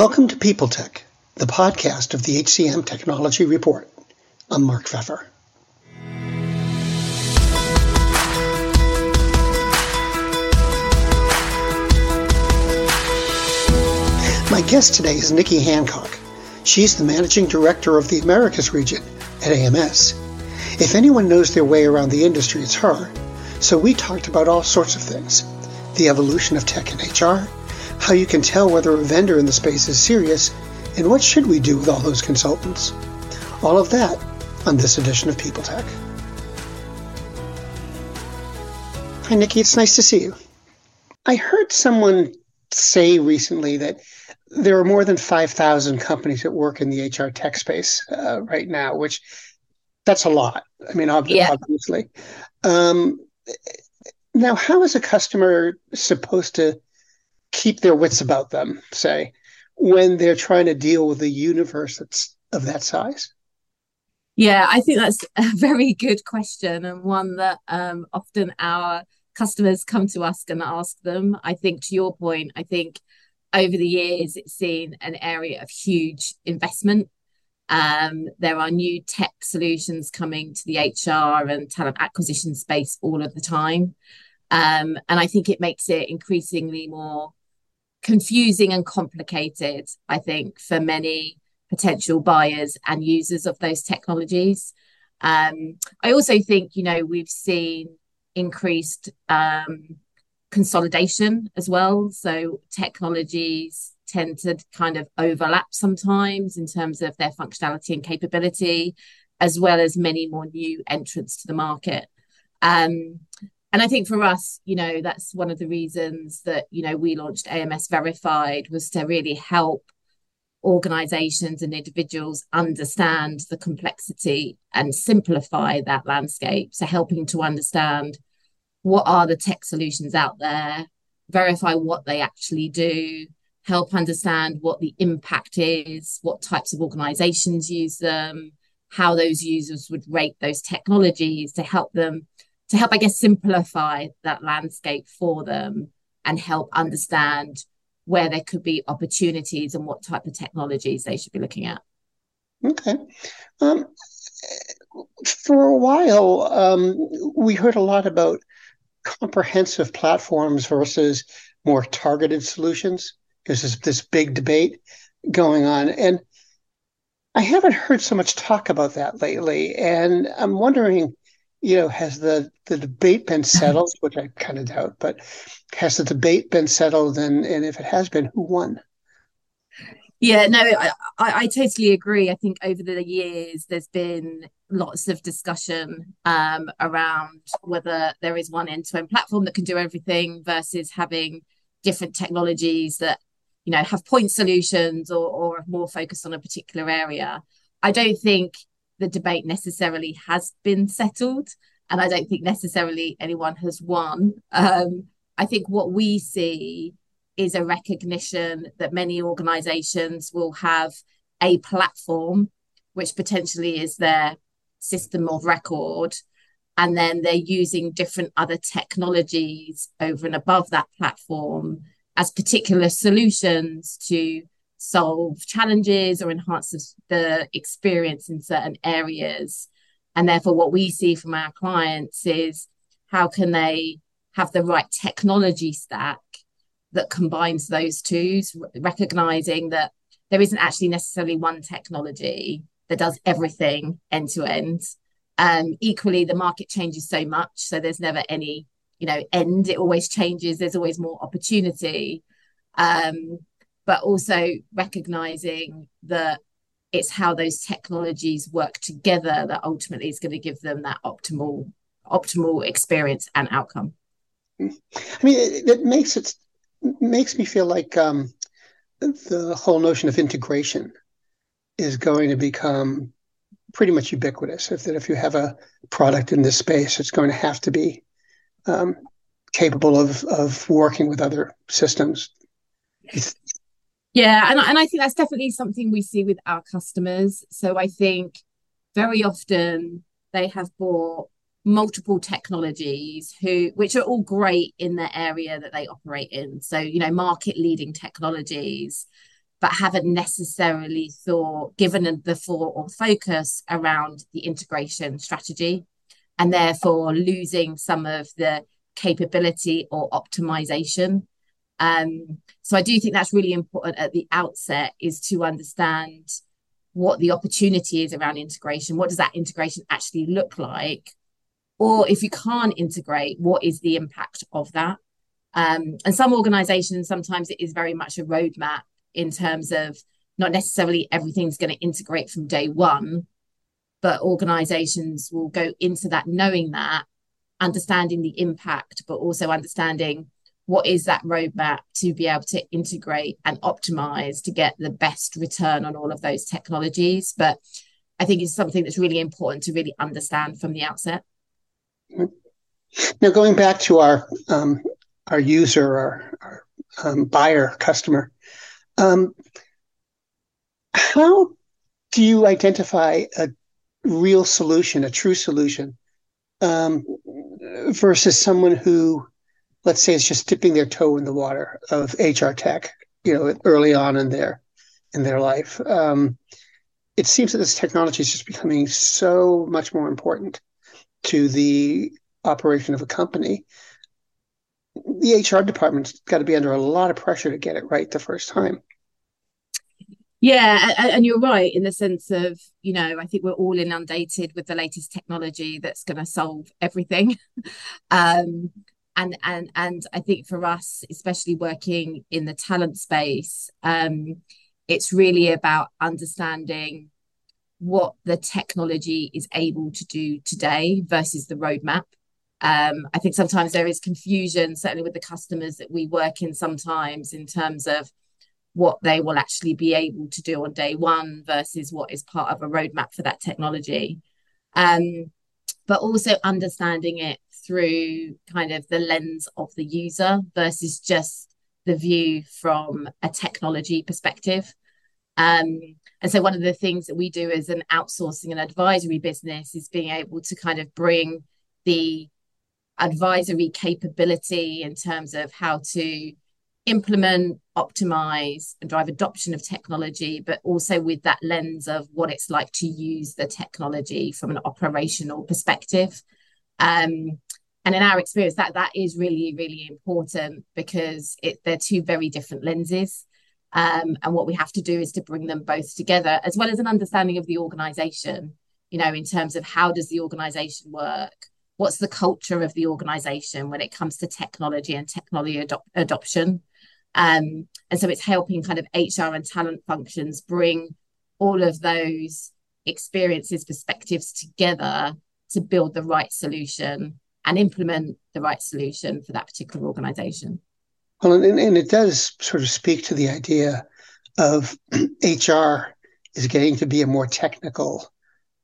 Welcome to People Tech, the podcast of the HCM Technology Report. I'm Mark Feffer. My guest today is Nicky Hancock. She's the managing director of the Americas region at AMS. If anyone knows their way around the industry, it's her. So we talked about all sorts of things the evolution of tech and HR, how you can tell whether a vendor in the space is serious, and what should we do with all those consultants. All of that on this edition of People Tech. Hi, Nicky. It's nice to see you. I heard someone say recently that there are more than 5,000 companies that work in the HR tech space uh, right now, which that's a lot. I mean, ob- yeah. obviously. Um, now, how is a customer supposed to keep their wits about them, say, when they're trying to deal with a universe that's of that size? Yeah, I think that's a very good question and one that um, often our customers come to us and ask them. I think to your point, I think over the years it's seen an area of huge investment. Um, there are new tech solutions coming to the HR and talent acquisition space all of the time. Um, and I think it makes it increasingly more confusing and complicated, I think, for many potential buyers and users of those technologies. Um, I also think, you know, we've seen increased um, consolidation as well. So technologies tend to kind of overlap sometimes in terms of their functionality and capability, as well as many more new entrants to the market. Um, and I think for us, you know, that's one of the reasons that, you know, we launched AMS Verified was to really help organizations and individuals understand the complexity and simplify that landscape. So helping to understand what are the tech solutions out there, verify what they actually do, help understand what the impact is, what types of organizations use them, how those users would rate those technologies to help them to help, I guess, simplify that landscape for them and help understand where there could be opportunities and what type of technologies they should be looking at. Okay. Um, for a while, um, we heard a lot about comprehensive platforms versus more targeted solutions. There's this, this big debate going on. And I haven't heard so much talk about that lately. And I'm wondering you know, has the, the debate been settled, which I kind of doubt, but has the debate been settled? And, and if it has been, who won? Yeah, no, I, I, I totally agree. I think over the years, there's been lots of discussion um, around whether there is one end to end platform that can do everything versus having different technologies that, you know, have point solutions or, or more focused on a particular area. I don't think the debate necessarily has been settled. And I don't think necessarily anyone has won. Um, I think what we see is a recognition that many organizations will have a platform, which potentially is their system of record. And then they're using different other technologies over and above that platform as particular solutions to solve challenges or enhance the experience in certain areas. And therefore, what we see from our clients is how can they have the right technology stack that combines those two, recognizing that there isn't actually necessarily one technology that does everything end to end. Um, equally, the market changes so much, so there's never any, you know, end. It always changes. There's always more opportunity. Um, but also recognizing that it's how those technologies work together that ultimately is going to give them that optimal optimal experience and outcome. I mean, it, it makes it makes me feel like um, the whole notion of integration is going to become pretty much ubiquitous. If that if you have a product in this space, it's going to have to be um, capable of of working with other systems. Yeah, and and I think that's definitely something we see with our customers. So I think very often they have bought multiple technologies who which are all great in the area that they operate in. So, you know, market leading technologies. but haven't necessarily thought, given the thought or focus around the integration strategy, and therefore losing some of the capability or optimization. Um, so I do think that's really important at the outset is to understand what the opportunity is around integration. What does that integration actually look like? Or if you can't integrate, what is the impact of that? Um, and some organizations, sometimes it is very much a roadmap in terms of not necessarily everything's going to integrate from day one, but organizations will go into that knowing that, understanding the impact, but also understanding what is that roadmap to be able to integrate and optimize to get the best return on all of those technologies. But I think it's something that's really important to really understand from the outset. Now, going back to our um, our user, our, our um, buyer, customer, um, how do you identify a real solution, a true solution, um, versus someone who, let's say, it's just dipping their toe in the water of HR tech, you know, early on in their in their life? Um, it seems that this technology is just becoming so much more important to the operation of a company the HR department's got to be under a lot of pressure to get it right the first time. Yeah, and you're right in the sense of, you know, I think we're all inundated with the latest technology that's going to solve everything. um, and and and I think for us, especially working in the talent space, um, it's really about understanding what the technology is able to do today versus the roadmap. Um, I think sometimes there is confusion, certainly with the customers that we work in sometimes in terms of what they will actually be able to do on day one versus what is part of a roadmap for that technology. Um, but also understanding it through kind of the lens of the user versus just the view from a technology perspective. Um, and so, one of the things that we do as an outsourcing and advisory business is being able to kind of bring the advisory capability in terms of how to implement, optimize, and drive adoption of technology, but also with that lens of what it's like to use the technology from an operational perspective. Um, and in our experience, that that is really, really important because it, they're two very different lenses. Um, and what we have to do is to bring them both together, as well as an understanding of the organization, you know, in terms of how does the organization work? what's the culture of the organization when it comes to technology and technology adoption um, and so it's helping kind of hr and talent functions bring all of those experiences perspectives together to build the right solution and implement the right solution for that particular organization well and, and it does sort of speak to the idea of hr is getting to be a more technical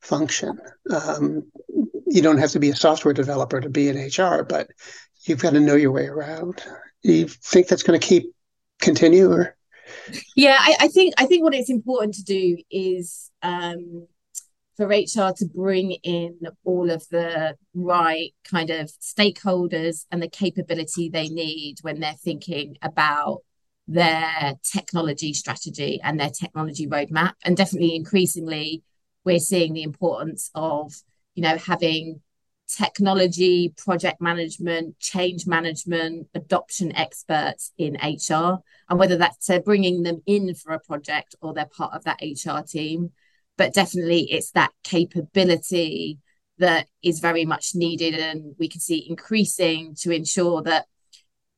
function. Um, you don't have to be a software developer to be in HR, but you've got to know your way around. You think that's going to keep continue or? Yeah, I, I, think I think what it's important to do is um, for HR to bring in all of the right kind of stakeholders and the capability they need when they're thinking about their technology strategy and their technology roadmap. And definitely increasingly, we're seeing the importance of you know having technology project management change management adoption experts in hr and whether that's uh, bringing them in for a project or they're part of that hr team but definitely it's that capability that is very much needed and we can see increasing to ensure that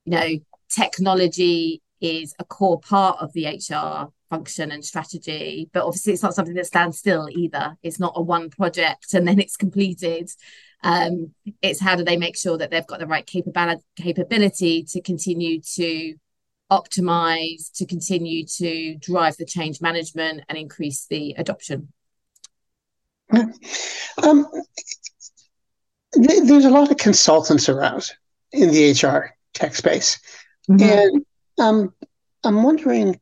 you know technology is a core part of the hr function and strategy but obviously it's not something that stands still either. It's not a one project and then it's completed. Um, it's how do they make sure that they've got the right capability capability to continue to optimize to continue to drive the change management and increase the adoption um, there's a lot of consultants around in the hr tech space mm-hmm. and um, i'm wondering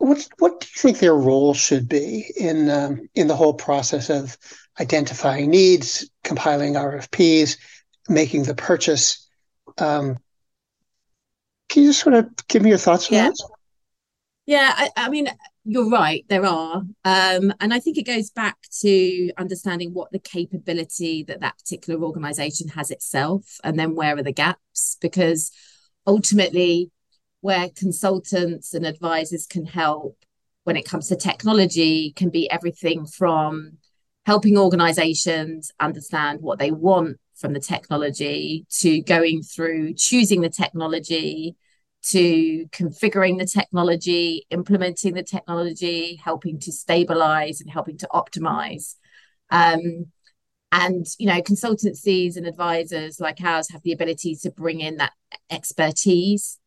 what what do you think their role should be in um, in the whole process of identifying needs, compiling RFPs, making the purchase? Um, can you just sort of give me your thoughts on yeah. that? Yeah, I, I mean, you're right, there are. Um, and I think it goes back to understanding what the capability that that particular organization has itself, and then where are the gaps? Because ultimately, where consultants and advisors can help when it comes to technology can be everything from helping organizations understand what they want from the technology to going through choosing the technology to configuring the technology, implementing the technology, helping to stabilize and helping to optimize. Um, and you know, consultancies and advisors like ours have the ability to bring in that expertise,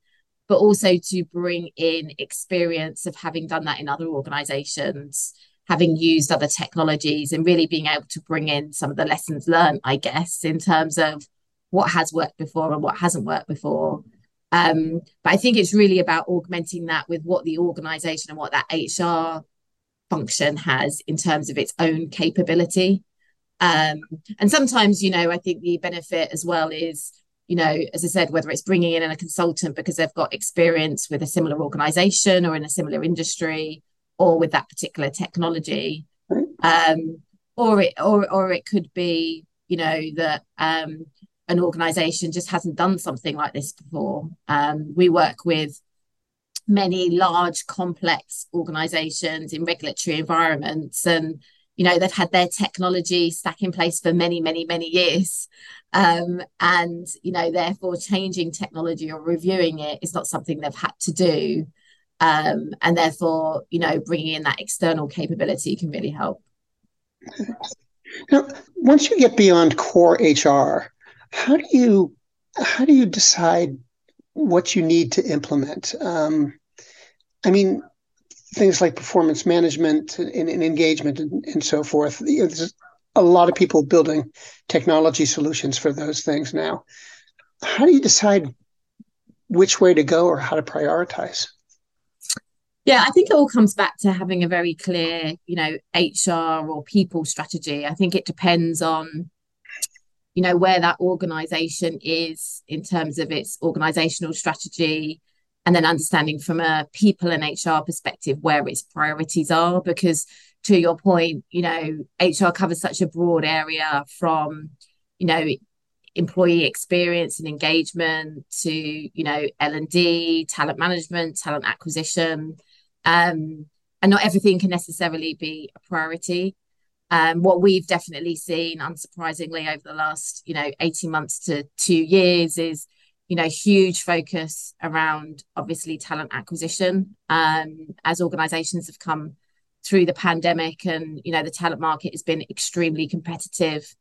but also to bring in experience of having done that in other organizations, having used other technologies, and really being able to bring in some of the lessons learned, I guess, in terms of what has worked before and what hasn't worked before um, but I think it's really about augmenting that with what the organization and what that HR function has in terms of its own capability. Um, and sometimes, you know, I think the benefit as well is, you know, as I said, whether it's bringing in a consultant because they've got experience with a similar organization or in a similar industry or with that particular technology. Um, or it or or it could be, you know, that um, an organization just hasn't done something like this before. Um, we work with many large, complex organizations in regulatory environments, and you know they've had their technology stack in place for many, many, many years, um, and you know therefore changing technology or reviewing it is not something they've had to do, um, and therefore you know bringing in that external capability can really help. Now, once you get beyond core HR, how do you how do you decide what you need to implement? Um, I mean, things like performance management and, and engagement and, and, so forth. There's a lot of people building technology solutions for those things now. How do you decide which way to go or how to prioritize? Yeah, I think it all comes back to having a very clear, you know, HR or people strategy. I think it depends on you know where that organization is in terms of its organizational strategy and then understanding from a people and HR perspective where its priorities are because to your point you know HR covers such a broad area from you know employee experience and engagement to you know L&D talent management talent acquisition um, and not everything can necessarily be a priority um, what we've definitely seen, unsurprisingly, over the last, you know, 18 months to two years is, you know, huge focus around obviously talent acquisition um, as organizations have come through the pandemic and, you know, the talent market has been extremely competitive.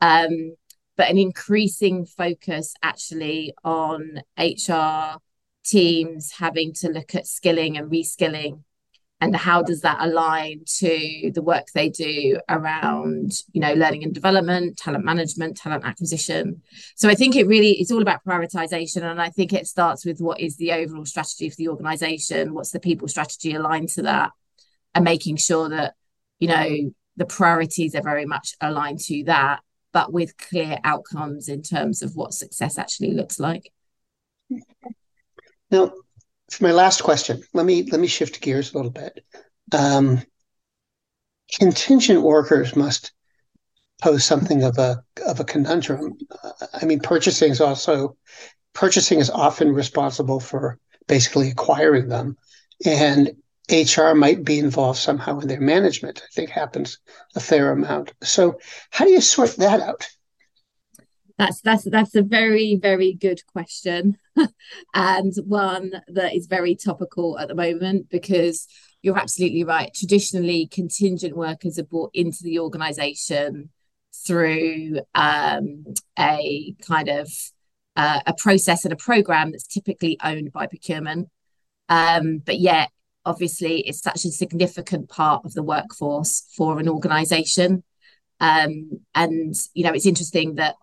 Um, but an increasing focus actually on HR teams having to look at skilling and reskilling and how does that align to the work they do around you know learning and development talent management talent acquisition? So i think it really it's all about prioritization and i think it starts with what is the overall strategy for the organization what's the people strategy aligned to that and making sure that you know the priorities are very much aligned to that but with clear outcomes in terms of what success actually looks like now for my last question, let me let me shift gears a little bit. Um, contingent workers must pose something of a of a conundrum. Uh, I mean, purchasing is also purchasing is often responsible for basically acquiring them, and HR might be involved somehow in their management. I think happens a fair amount. So, how do you sort that out? That's that's that's a very very good question, and one that is very topical at the moment because you're absolutely right. Traditionally, contingent workers are brought into the organisation through um, a kind of uh, a process and a program that's typically owned by procurement, um, but yet obviously it's such a significant part of the workforce for an organisation. Um, and you know it's interesting that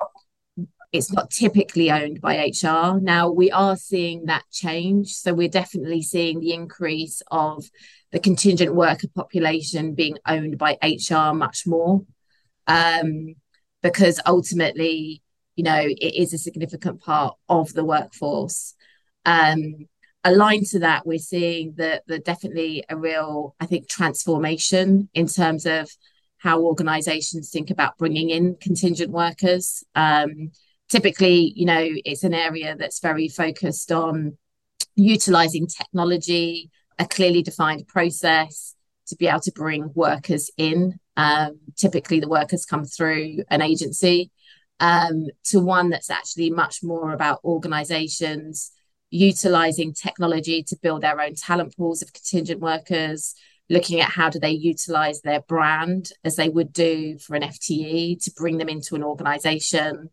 it's not typically owned by HR. Now we are seeing that change. So we're definitely seeing the increase of the contingent worker population being owned by HR much more. Um, because ultimately, you know, it is a significant part of the workforce. Um, aligned to that, we're seeing that that definitely a real, I think, transformation in terms of how organizations think about bringing in contingent workers. Um, typically, you know, it's an area that's very focused on utilizing technology, a clearly defined process to be able to bring workers in. Um, typically, the workers come through an agency um, to one that's actually much more about organizations utilizing technology to build their own talent pools of contingent workers, looking at how do they utilize their brand as they would do for an FTE to bring them into an organization.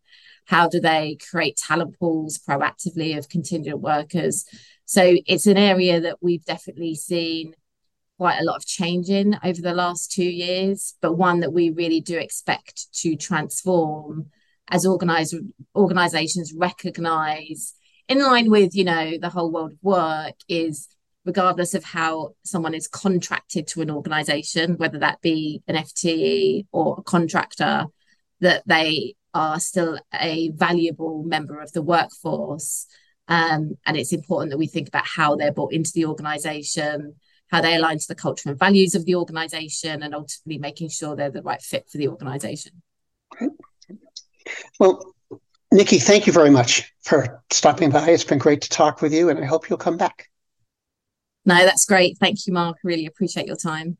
How do they create talent pools proactively of contingent workers? So it's an area that we've definitely seen quite a lot of change in over the last two years, but one that we really do expect to transform as organize, organizations recognize in line with you know the whole world of work is regardless of how someone is contracted to an organization whether that be an fte or a contractor that they are still a valuable member of the workforce um, and it's important that we think about how they're brought into the organization how they align to the culture and values of the organization and ultimately making sure they're the right fit for the organization okay. well Nicky, thank you very much for stopping by. It's been great to talk with you, and I hope you'll come back. No, that's great. Thank you, Mark. Really appreciate your time.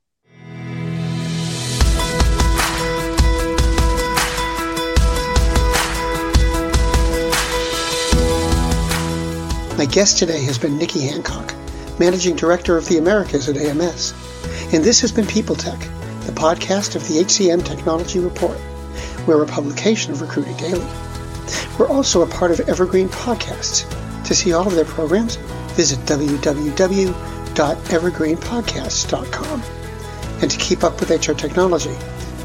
My guest today has been Nicky Hancock, Managing Director of the Americas at AMS. And this has been People Tech, the podcast of the HCM Technology Report. We're a publication of Recruiting Daily. We're also a part of Evergreen Podcasts. To see all of their programs, visit www.evergreenpodcasts.com. And to keep up with HR technology,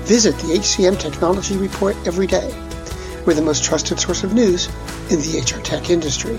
visit the HCM Technology Report every day. We're the most trusted source of news in the HR tech industry.